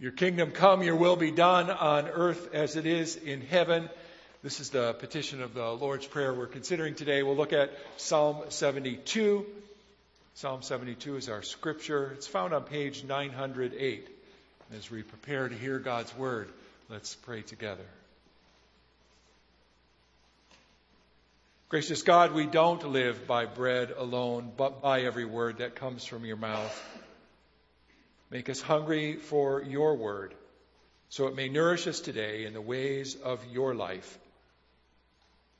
Your kingdom come, your will be done on earth as it is in heaven. This is the petition of the Lord's Prayer we're considering today. We'll look at Psalm 72. Psalm 72 is our scripture. It's found on page 908. As we prepare to hear God's word, let's pray together. Gracious God, we don't live by bread alone, but by every word that comes from your mouth. Make us hungry for your word so it may nourish us today in the ways of your life.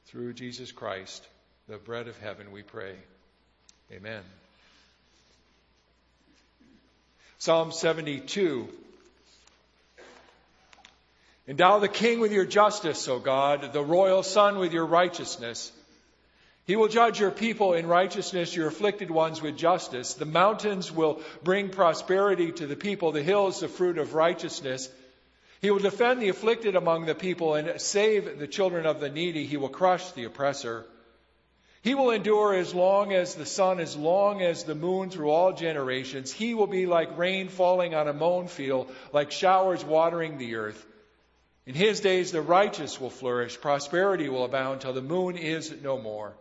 Through Jesus Christ, the bread of heaven, we pray. Amen. Psalm 72. Endow the king with your justice, O God, the royal son with your righteousness. He will judge your people in righteousness, your afflicted ones with justice. The mountains will bring prosperity to the people, the hills the fruit of righteousness. He will defend the afflicted among the people and save the children of the needy. He will crush the oppressor. He will endure as long as the sun, as long as the moon through all generations. He will be like rain falling on a mown field, like showers watering the earth. In his days the righteous will flourish, prosperity will abound till the moon is no more.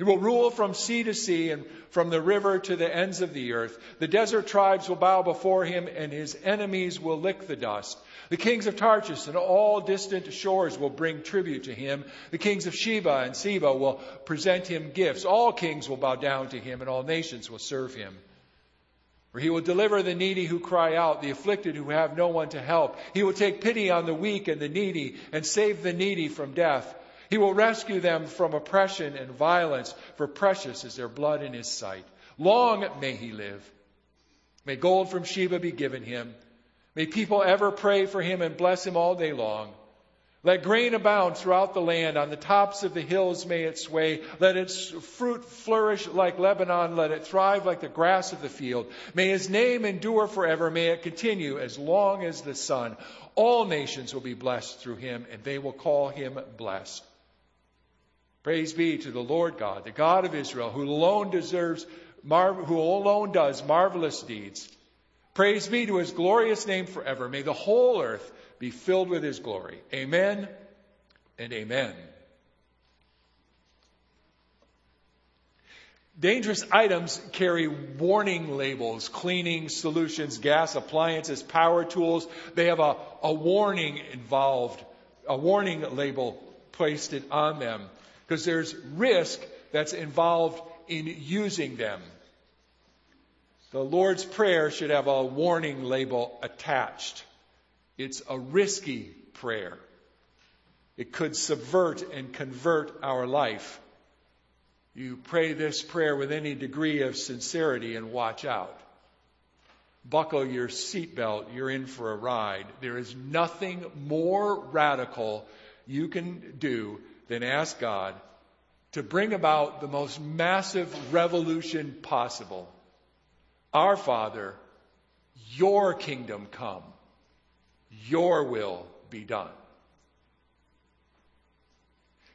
He will rule from sea to sea and from the river to the ends of the earth. The desert tribes will bow before him, and his enemies will lick the dust. The kings of Tarshish and all distant shores will bring tribute to him. The kings of Sheba and Seba will present him gifts. All kings will bow down to him, and all nations will serve him. For he will deliver the needy who cry out, the afflicted who have no one to help. He will take pity on the weak and the needy, and save the needy from death. He will rescue them from oppression and violence, for precious is their blood in his sight. Long may he live. May gold from Sheba be given him. May people ever pray for him and bless him all day long. Let grain abound throughout the land. On the tops of the hills may it sway. Let its fruit flourish like Lebanon. Let it thrive like the grass of the field. May his name endure forever. May it continue as long as the sun. All nations will be blessed through him, and they will call him blessed. Praise be to the Lord God, the God of Israel, who alone deserves, who alone does marvelous deeds. Praise be to his glorious name forever. May the whole earth be filled with his glory. Amen and amen. Dangerous items carry warning labels, cleaning solutions, gas appliances, power tools. They have a, a warning involved, a warning label placed on them because there's risk that's involved in using them. The Lord's Prayer should have a warning label attached. It's a risky prayer. It could subvert and convert our life. You pray this prayer with any degree of sincerity and watch out. Buckle your seatbelt. You're in for a ride. There is nothing more radical you can do than ask God to bring about the most massive revolution possible. Our Father, your kingdom come, your will be done.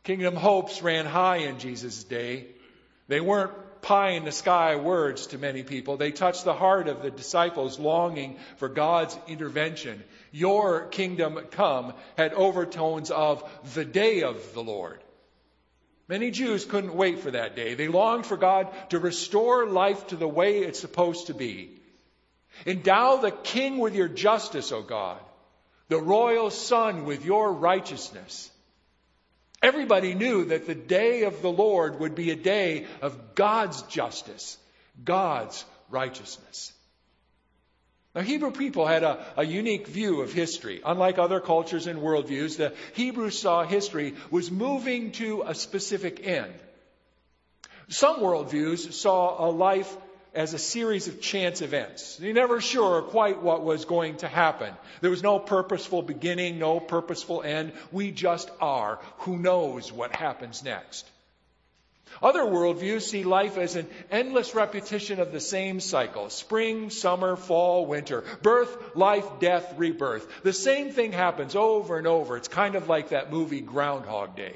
Kingdom hopes ran high in Jesus' day. They weren't pie in the sky words to many people. They touched the heart of the disciples longing for God's intervention. Your kingdom come had overtones of the day of the Lord. Many Jews couldn't wait for that day. They longed for God to restore life to the way it's supposed to be. Endow the king with your justice, O God, the royal son with your righteousness. Everybody knew that the day of the Lord would be a day of God's justice, God's righteousness. Now, Hebrew people had a, a, unique view of history. Unlike other cultures and worldviews, the Hebrews saw history was moving to a specific end. Some worldviews saw a life as a series of chance events. You're never sure quite what was going to happen. There was no purposeful beginning, no purposeful end. We just are. Who knows what happens next? Other worldviews see life as an endless repetition of the same cycle spring, summer, fall, winter, birth, life, death, rebirth. The same thing happens over and over. It's kind of like that movie Groundhog Day.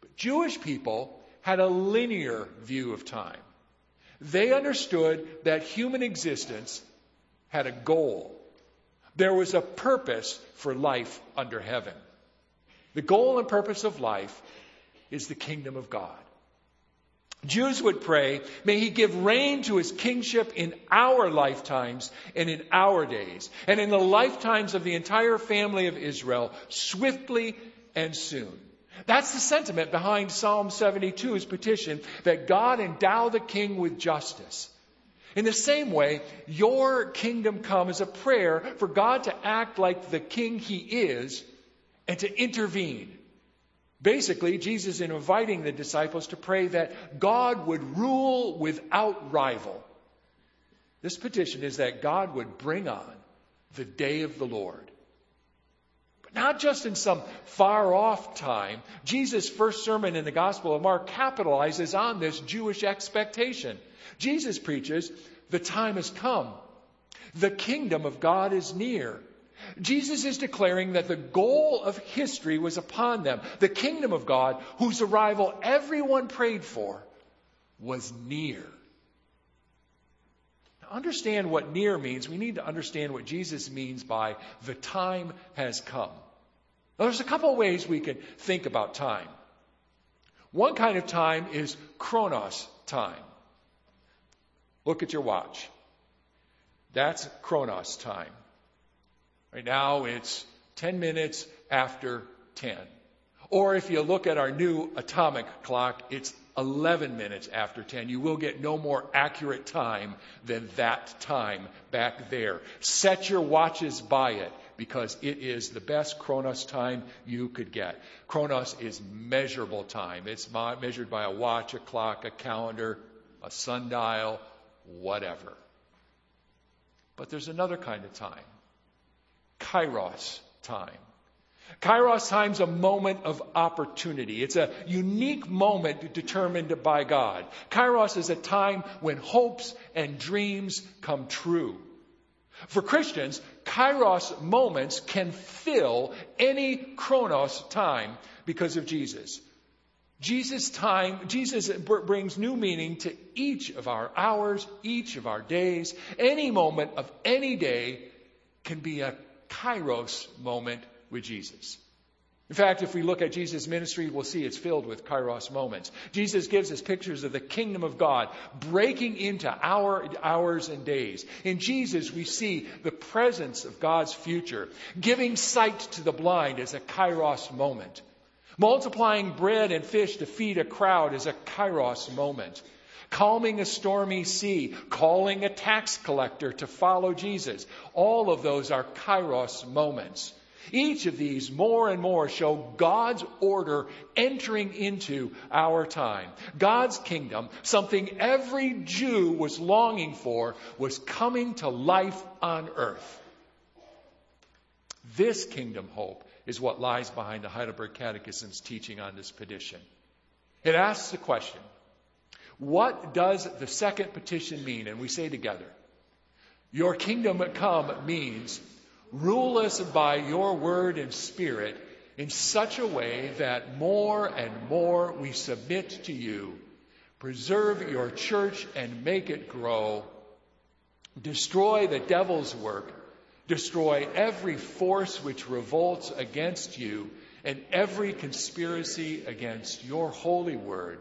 But Jewish people had a linear view of time. They understood that human existence had a goal. There was a purpose for life under heaven. The goal and purpose of life is the kingdom of God. Jews would pray, may he give reign to his kingship in our lifetimes and in our days, and in the lifetimes of the entire family of Israel, swiftly and soon. That's the sentiment behind Psalm 72's petition that God endow the king with justice. In the same way, your kingdom come is a prayer for God to act like the king he is and to intervene Basically, Jesus is inviting the disciples to pray that God would rule without rival. This petition is that God would bring on the day of the Lord. Not just in some far off time. Jesus' first sermon in the Gospel of Mark capitalizes on this Jewish expectation. Jesus preaches, the time has come. The kingdom of God is near. Jesus is declaring that the goal of history was upon them. The kingdom of God, whose arrival everyone prayed for, was near. Now, understand what near means. We need to understand what Jesus means by the time has come. Now, there's a couple of ways we can think about time. One kind of time is chronos time. Look at your watch. That's chronos time. Right now it's 10 minutes after 10. Or if you look at our new atomic clock, it's 11 minutes after 10. You will get no more accurate time than that time back there. Set your watches by it because it is the best Chronos time you could get. Chronos is measurable time. It's measured by a watch, a clock, a calendar, a sundial, whatever. But there's another kind of time kairos time. Kairos time's a moment of opportunity. It's a unique moment determined by God. Kairos is a time when hopes and dreams come true. For Christians, Kairos moments can fill any Chronos time because of Jesus. Jesus time, Jesus brings new meaning to each of our hours, each of our days. Any moment of any day can be a kairos moment with Jesus. In fact, if we look at Jesus' ministry, we'll see it's filled with kairos moments. Jesus gives us pictures of the kingdom of God breaking into our hours and days. In Jesus, we see the presence of God's future. Giving sight to the blind is a kairos moment. Multiplying bread and fish to feed a crowd is a kairos moment calming a stormy sea, calling a tax collector to follow Jesus. All of those are kairos moments. Each of these more and more show God's order entering into our time. God's kingdom, something every Jew was longing for, was coming to life on earth. This kingdom hope is what lies behind the Heidelberg Catechism's teaching on this petition. It asks the question what does the second petition mean? And we say together, Your kingdom come means rule us by your word and spirit in such a way that more and more we submit to you. Preserve your church and make it grow. Destroy the devil's work. Destroy every force which revolts against you and every conspiracy against your holy word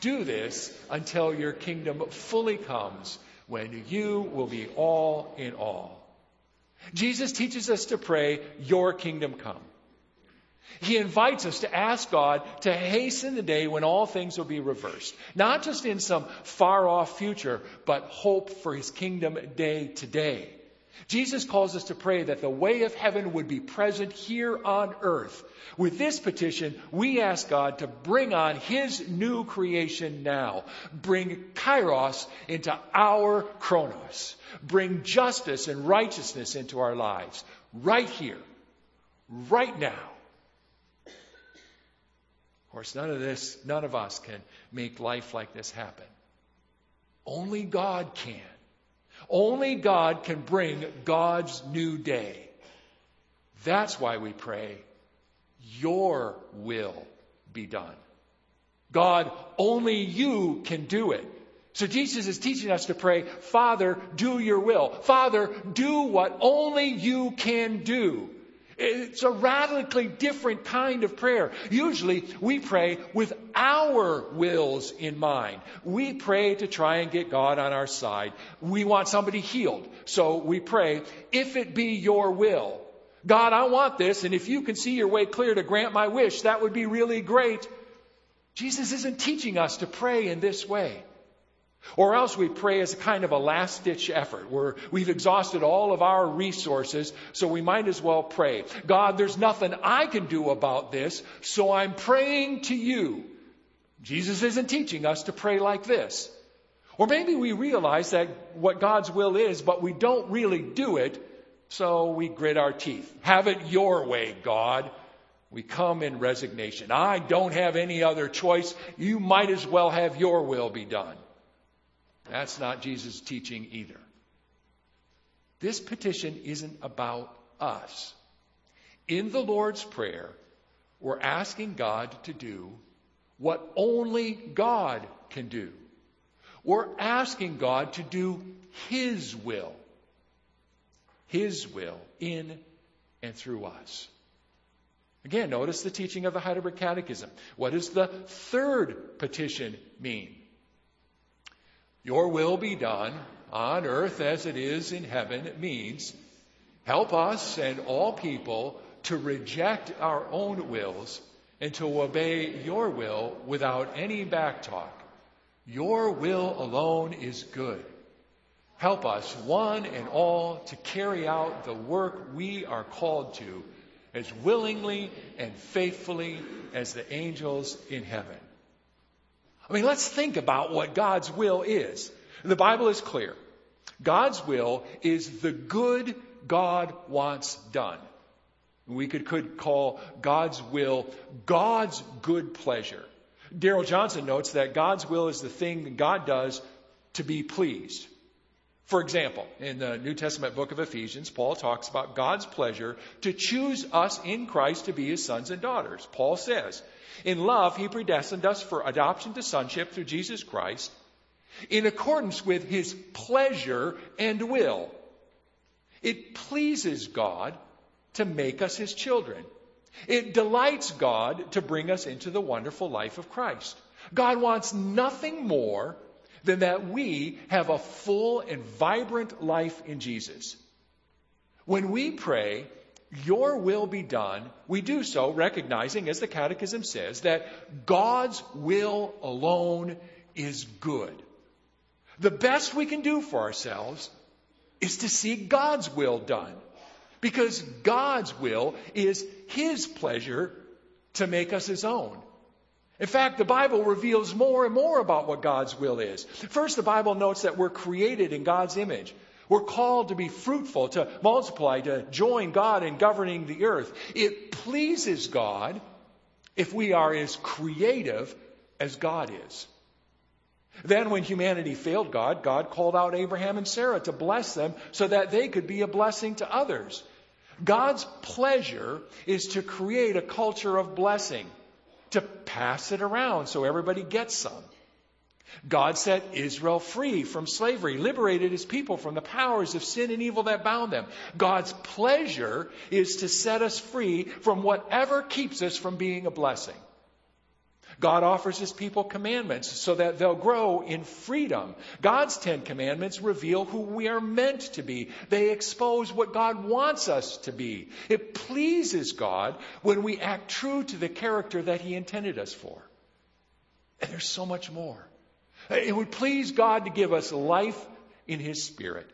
do this until your kingdom fully comes when you will be all in all. Jesus teaches us to pray, Your kingdom come. He invites us to ask God to hasten the day when all things will be reversed. Not just in some far off future, but hope for His kingdom day to day. Jesus calls us to pray that the way of heaven would be present here on earth. With this petition, we ask God to bring on His new creation now. Bring kairos into our chronos. Bring justice and righteousness into our lives. Right here. Right now. Of course, none of this, none of us can make life like this happen. Only God can. Only God can bring God's new day. That's why we pray, Your will be done. God, only you can do it. So Jesus is teaching us to pray, Father, do your will. Father, do what only you can do. It's a radically different kind of prayer. Usually we pray with our wills in mind. We pray to try and get God on our side. We want somebody healed. So we pray, if it be your will. God, I want this, and if you can see your way clear to grant my wish, that would be really great. Jesus isn't teaching us to pray in this way. Or else we pray as a kind of a last ditch effort where we've exhausted all of our resources, so we might as well pray. God, there's nothing I can do about this, so I'm praying to you. Jesus isn't teaching us to pray like this. Or maybe we realize that what God's will is, but we don't really do it, so we grit our teeth. Have it your way, God. We come in resignation. I don't have any other choice. You might as well have your will be done. That's not Jesus' teaching either. This petition isn't about us. In the Lord's Prayer, we're asking God to do what only God can do. We're asking God to do His will. His will in and through us. Again, notice the teaching of the Heidelberg Catechism. What does the third petition mean? Your will be done on earth as it is in heaven It means help us and all people to reject our own wills and to obey your will without any backtalk. Your will alone is good. Help us, one and all, to carry out the work we are called to as willingly and faithfully as the angels in heaven. I mean, let's think about what God's will is. The Bible is clear. God's will is the good God wants done. We could, could call God's will God's good pleasure. Darrell Johnson notes that God's will is the thing God does to be pleased. For example, in the New Testament book of Ephesians, Paul talks about God's pleasure to choose us in Christ to be his sons and daughters. Paul says, in love, he predestined us for adoption to sonship through Jesus Christ in accordance with his pleasure and will. It pleases God to make us his children. It delights God to bring us into the wonderful life of Christ. God wants nothing more than that we have a full and vibrant life in Jesus. When we pray, your will be done, we do so recognizing, as the Catechism says, that God's will alone is good. The best we can do for ourselves is to see God's will done. Because God's will is His pleasure to make us His own. In fact, the Bible reveals more and more about what God's will is. First, the Bible notes that we're created in God's image. We're called to be fruitful, to multiply, to join God in governing the earth. It pleases God if we are as creative as God is. Then, when humanity failed God, God called out Abraham and Sarah to bless them so that they could be a blessing to others. God's pleasure is to create a culture of blessing, to pass it around so everybody gets some. God set Israel free from slavery, liberated his people from the powers of sin and evil that bound them. God's pleasure is to set us free from whatever keeps us from being a blessing. God offers his people commandments so that they'll grow in freedom. God's Ten Commandments reveal who we are meant to be. They expose what God wants us to be. It pleases God when we act true to the character that he intended us for. And there's so much more. It would please God to give us life in His Spirit.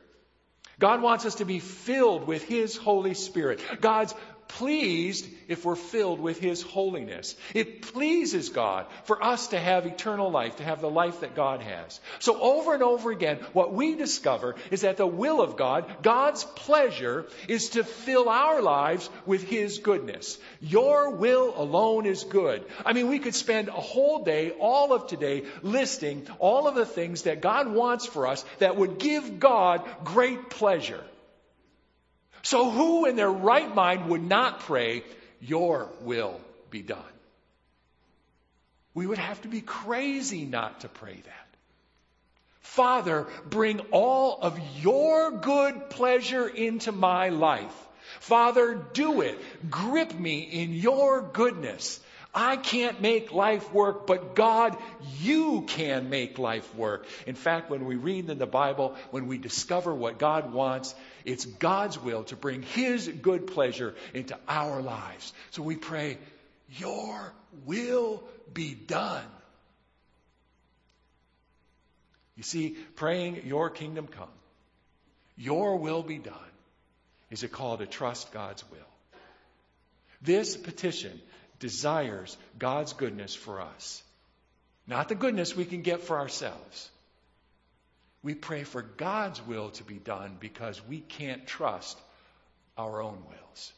God wants us to be filled with His Holy Spirit. God's pleased if we're filled with His holiness. It pleases God for us to have eternal life, to have the life that God has. So over and over again, what we discover is that the will of God, God's pleasure, is to fill our lives with His goodness. Your will alone is good. I mean, we could spend a whole day, all of today, listing all of the things that God wants for us that would give God great pleasure. So, who in their right mind would not pray, Your will be done? We would have to be crazy not to pray that. Father, bring all of your good pleasure into my life. Father, do it. Grip me in your goodness. I can't make life work, but God, you can make life work. In fact, when we read in the Bible, when we discover what God wants, it's God's will to bring His good pleasure into our lives. So we pray, Your will be done. You see, praying, Your kingdom come, Your will be done, is a call to trust God's will. This petition desires God's goodness for us, not the goodness we can get for ourselves. We pray for God's will to be done because we can't trust our own wills.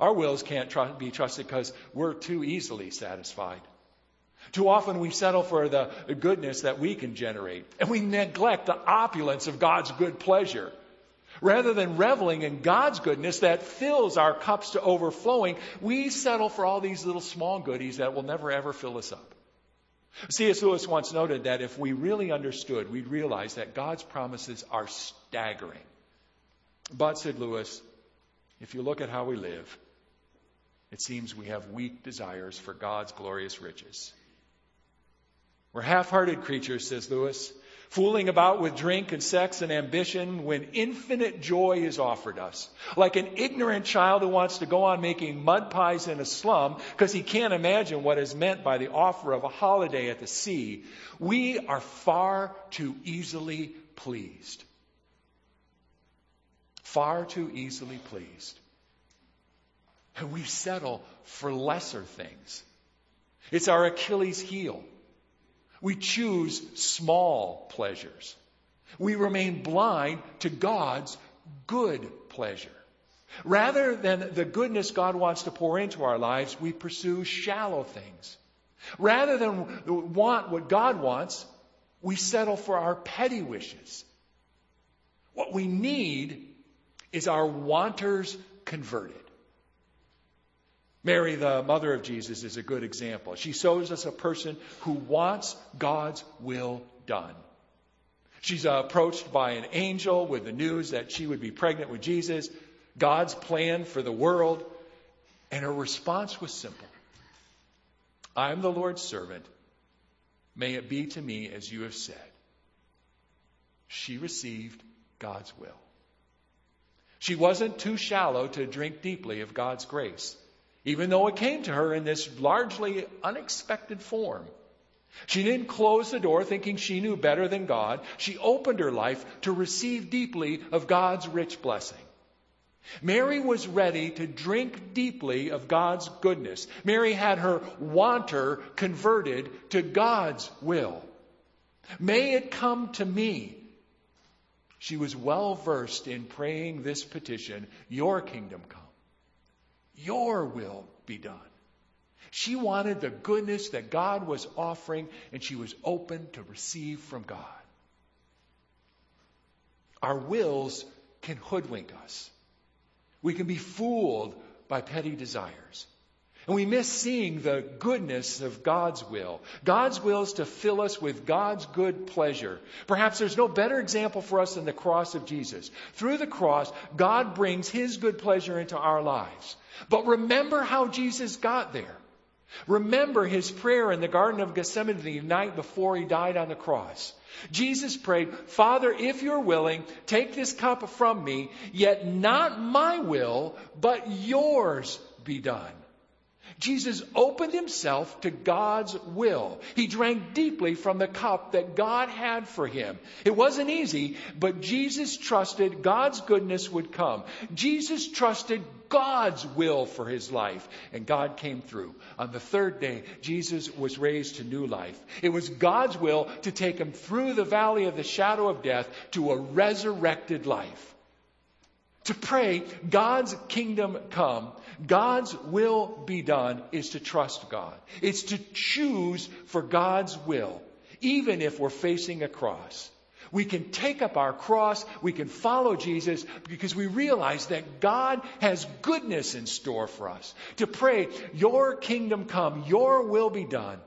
Our wills can't tr- be trusted because we're too easily satisfied. Too often we settle for the goodness that we can generate, and we neglect the opulence of God's good pleasure. Rather than reveling in God's goodness that fills our cups to overflowing, we settle for all these little small goodies that will never ever fill us up. C.S. Lewis once noted that if we really understood, we'd realize that God's promises are staggering. But, said Lewis, if you look at how we live, it seems we have weak desires for God's glorious riches. We're half hearted creatures, says Lewis fooling about with drink and sex and ambition when infinite joy is offered us. Like an ignorant child who wants to go on making mud pies in a slum because he can't imagine what is meant by the offer of a holiday at the sea. We are far too easily pleased. Far too easily pleased. And we settle for lesser things. It's our Achilles heel. We choose small pleasures. We remain blind to God's good pleasure. Rather than the goodness God wants to pour into our lives, we pursue shallow things. Rather than want what God wants, we settle for our petty wishes. What we need is our wanters converted. Mary, the mother of Jesus, is a good example. She shows us a person who wants God's will done. She's approached by an angel with the news that she would be pregnant with Jesus, God's plan for the world, and her response was simple I am the Lord's servant. May it be to me as you have said. She received God's will. She wasn't too shallow to drink deeply of God's grace even though it came to her in this largely unexpected form. She didn't close the door thinking she knew better than God. She opened her life to receive deeply of God's rich blessing. Mary was ready to drink deeply of God's goodness. Mary had her wanter converted to God's will. May it come to me. She was well versed in praying this petition, Your kingdom come. Your will be done. She wanted the goodness that God was offering, and she was open to receive from God. Our wills can hoodwink us. We can be fooled by petty desires. And we miss seeing the goodness of God's will. God's will is to fill us with God's good pleasure. Perhaps there's no better example for us than the cross of Jesus. Through the cross, God brings His good pleasure into our lives. But remember how Jesus got there. Remember his prayer in the Garden of Gethsemane the night before he died on the cross. Jesus prayed, Father, if you're willing, take this cup from me, yet not my will, but yours be done. Jesus opened himself to God's will. He drank deeply from the cup that God had for him. It wasn't easy, but Jesus trusted God's goodness would come. Jesus trusted God's will for his life, and God came through. On the third day, Jesus was raised to new life. It was God's will to take him through the valley of the shadow of death to a resurrected life. To pray, God's kingdom come, God's will be done, is to trust God. It's to choose for God's will, even if we're facing a cross. We can take up our cross, we can follow Jesus because we realize that God has goodness in store for us. To pray, Your kingdom come, Your will be done,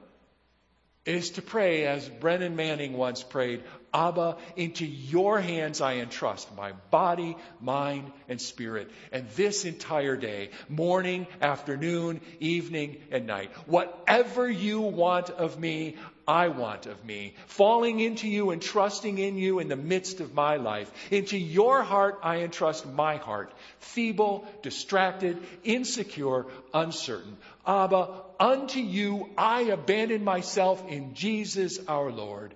is to pray as Brennan Manning once prayed, Abba, into your hands I entrust my body, mind, and spirit. And this entire day, morning, afternoon, evening, and night, whatever you want of me, I want of me. Falling into you and trusting in you in the midst of my life. Into your heart I entrust my heart. Feeble, distracted, insecure, uncertain. Abba, unto you I abandon myself in Jesus our Lord.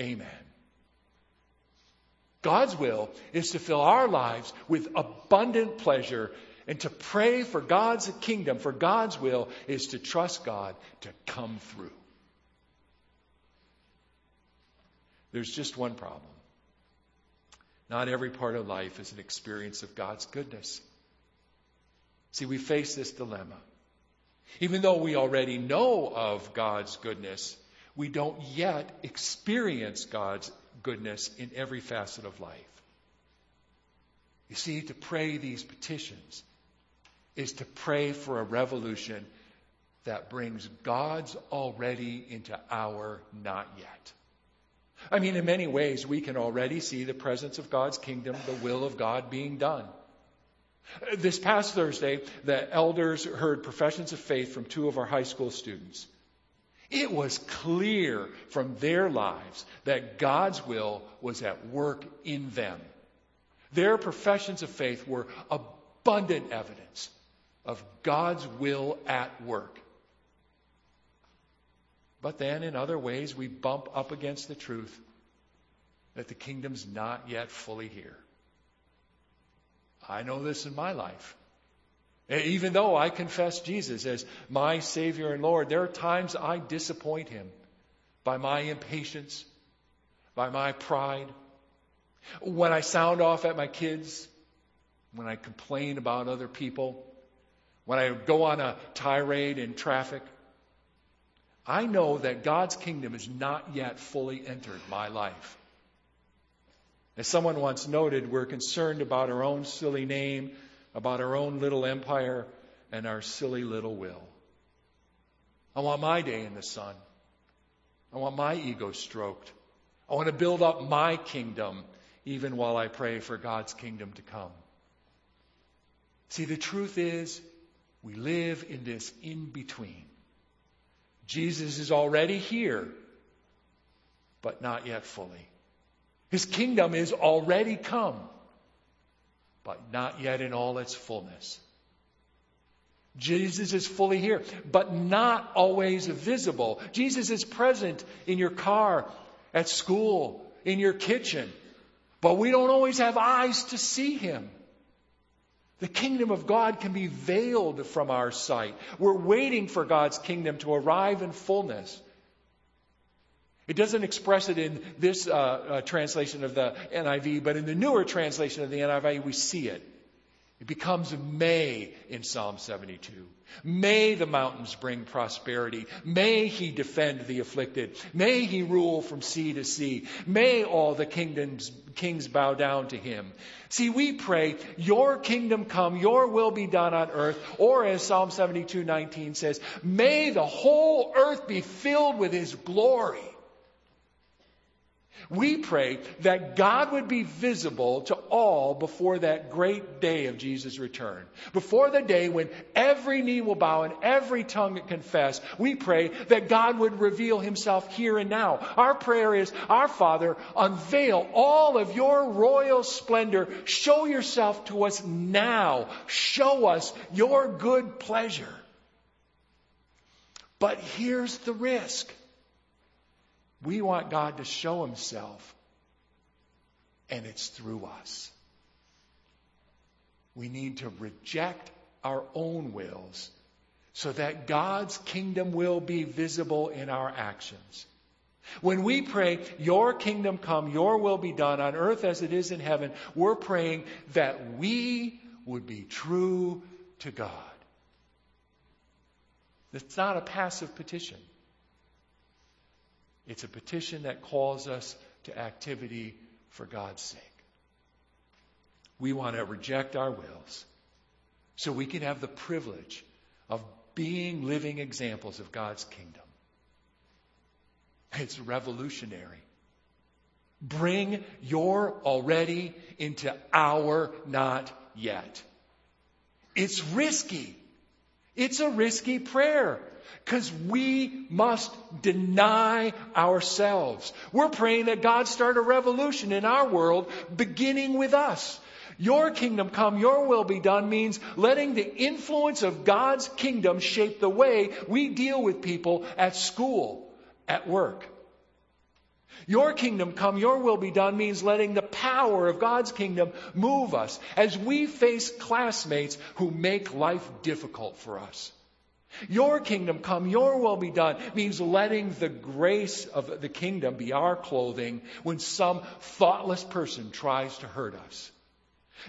Amen. God's will is to fill our lives with abundant pleasure and to pray for God's kingdom, for God's will is to trust God to come through. There's just one problem. Not every part of life is an experience of God's goodness. See, we face this dilemma. Even though we already know of God's goodness, we don't yet experience God's goodness in every facet of life. You see, to pray these petitions is to pray for a revolution that brings God's already into our not yet. I mean, in many ways, we can already see the presence of God's kingdom, the will of God being done. This past Thursday, the elders heard professions of faith from two of our high school students. It was clear from their lives that God's will was at work in them. Their professions of faith were abundant evidence of God's will at work. But then, in other ways, we bump up against the truth that the kingdom's not yet fully here. I know this in my life. Even though I confess Jesus as my Savior and Lord, there are times I disappoint Him by my impatience, by my pride. When I sound off at my kids, when I complain about other people, when I go on a tirade in traffic, I know that God's kingdom has not yet fully entered my life. As someone once noted, we're concerned about our own silly name, about our own little empire, and our silly little will. I want my day in the sun. I want my ego stroked. I want to build up my kingdom even while I pray for God's kingdom to come. See, the truth is, we live in this in between. Jesus is already here, but not yet fully. His kingdom is already come, but not yet in all its fullness. Jesus is fully here, but not always visible. Jesus is present in your car, at school, in your kitchen, but we don't always have eyes to see him. The kingdom of God can be veiled from our sight. We're waiting for God's kingdom to arrive in fullness. It doesn't express it in this uh, uh, translation of the NIV, but in the newer translation of the NIV, we see it. It becomes may in Psalm 72. May the mountains bring prosperity. May he defend the afflicted. May he rule from sea to sea. May all the kingdoms, kings bow down to him. See, we pray, your kingdom come, your will be done on earth, or as Psalm 72, 19 says, may the whole earth be filled with his glory. We pray that God would be visible to all before that great day of Jesus' return. Before the day when every knee will bow and every tongue confess, we pray that God would reveal himself here and now. Our prayer is, Our Father, unveil all of your royal splendor. Show yourself to us now. Show us your good pleasure. But here's the risk. We want God to show Himself, and it's through us. We need to reject our own wills so that God's kingdom will be visible in our actions. When we pray, Your kingdom come, Your will be done on earth as it is in heaven, we're praying that we would be true to God. It's not a passive petition. It's a petition that calls us to activity for God's sake. We want to reject our wills so we can have the privilege of being living examples of God's kingdom. It's revolutionary. Bring your already into our not yet. It's risky. It's a risky prayer because we must deny ourselves. We're praying that God start a revolution in our world beginning with us. Your kingdom come, your will be done means letting the influence of God's kingdom shape the way we deal with people at school, at work. Your kingdom come, your will be done means letting the power of God's kingdom move us as we face classmates who make life difficult for us. Your kingdom come, your will be done means letting the grace of the kingdom be our clothing when some thoughtless person tries to hurt us.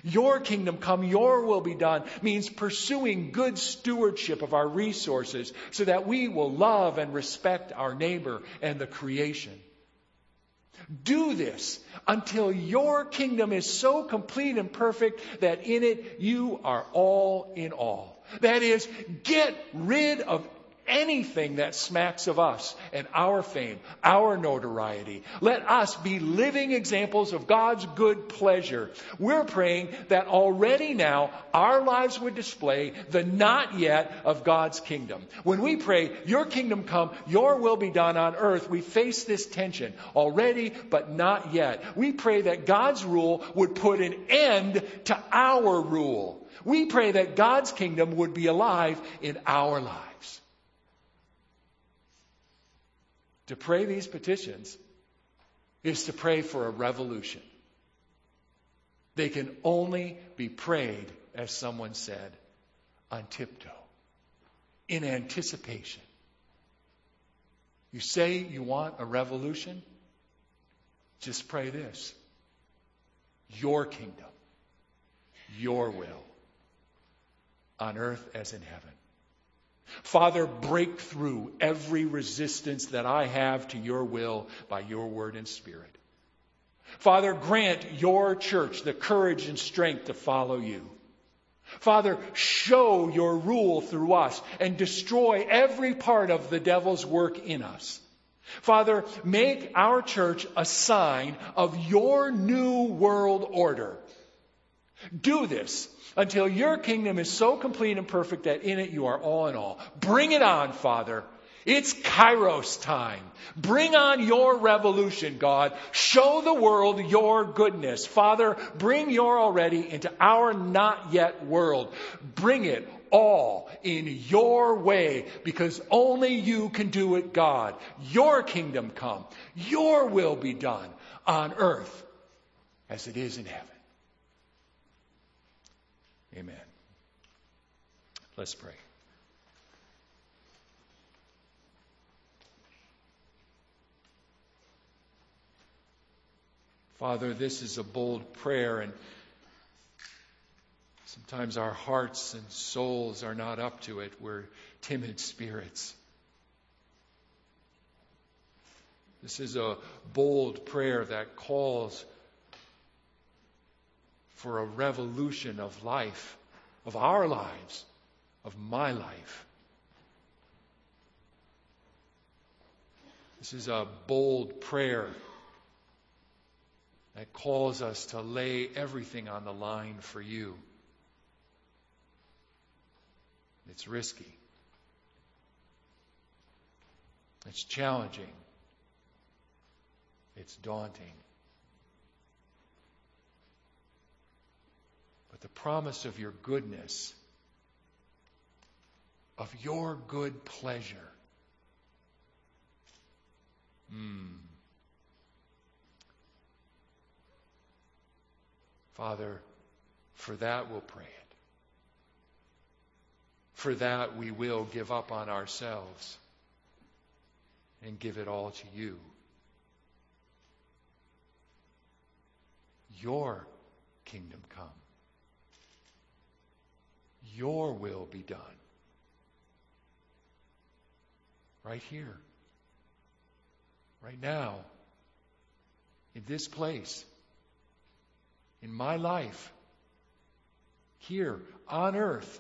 Your kingdom come, your will be done means pursuing good stewardship of our resources so that we will love and respect our neighbor and the creation. Do this until your kingdom is so complete and perfect that in it you are all in all. That is, get rid of anything that smacks of us and our fame, our notoriety. Let us be living examples of God's good pleasure. We're praying that already now our lives would display the not yet of God's kingdom. When we pray, Your kingdom come, Your will be done on earth, we face this tension already, but not yet. We pray that God's rule would put an end to our rule. We pray that God's kingdom would be alive in our lives. To pray these petitions is to pray for a revolution. They can only be prayed, as someone said, on tiptoe, in anticipation. You say you want a revolution? Just pray this Your kingdom, your will, on earth as in heaven. Father, break through every resistance that I have to your will by your word and spirit. Father, grant your church the courage and strength to follow you. Father, show your rule through us and destroy every part of the devil's work in us. Father, make our church a sign of your new world order. Do this until your kingdom is so complete and perfect that in it you are all in all. Bring it on, Father. It's Kairos time. Bring on your revolution, God. Show the world your goodness. Father, bring your already into our not yet world. Bring it all in your way because only you can do it, God. Your kingdom come. Your will be done on earth as it is in heaven. Amen. Let's pray. Father, this is a bold prayer, and sometimes our hearts and souls are not up to it. We're timid spirits. This is a bold prayer that calls for a revolution of life, of our lives, of my life. This is a bold prayer that calls us to lay everything on the line for you. It's risky. It's challenging. It's daunting. But the promise of your goodness, of your good pleasure. Mm. Father, for that we'll pray it. For that we will give up on ourselves and give it all to you. Your kingdom come. Your will be done. Right here. Right now. In this place. In my life. Here on earth.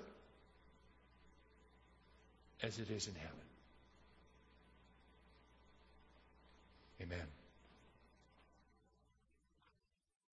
As it is in heaven. Amen.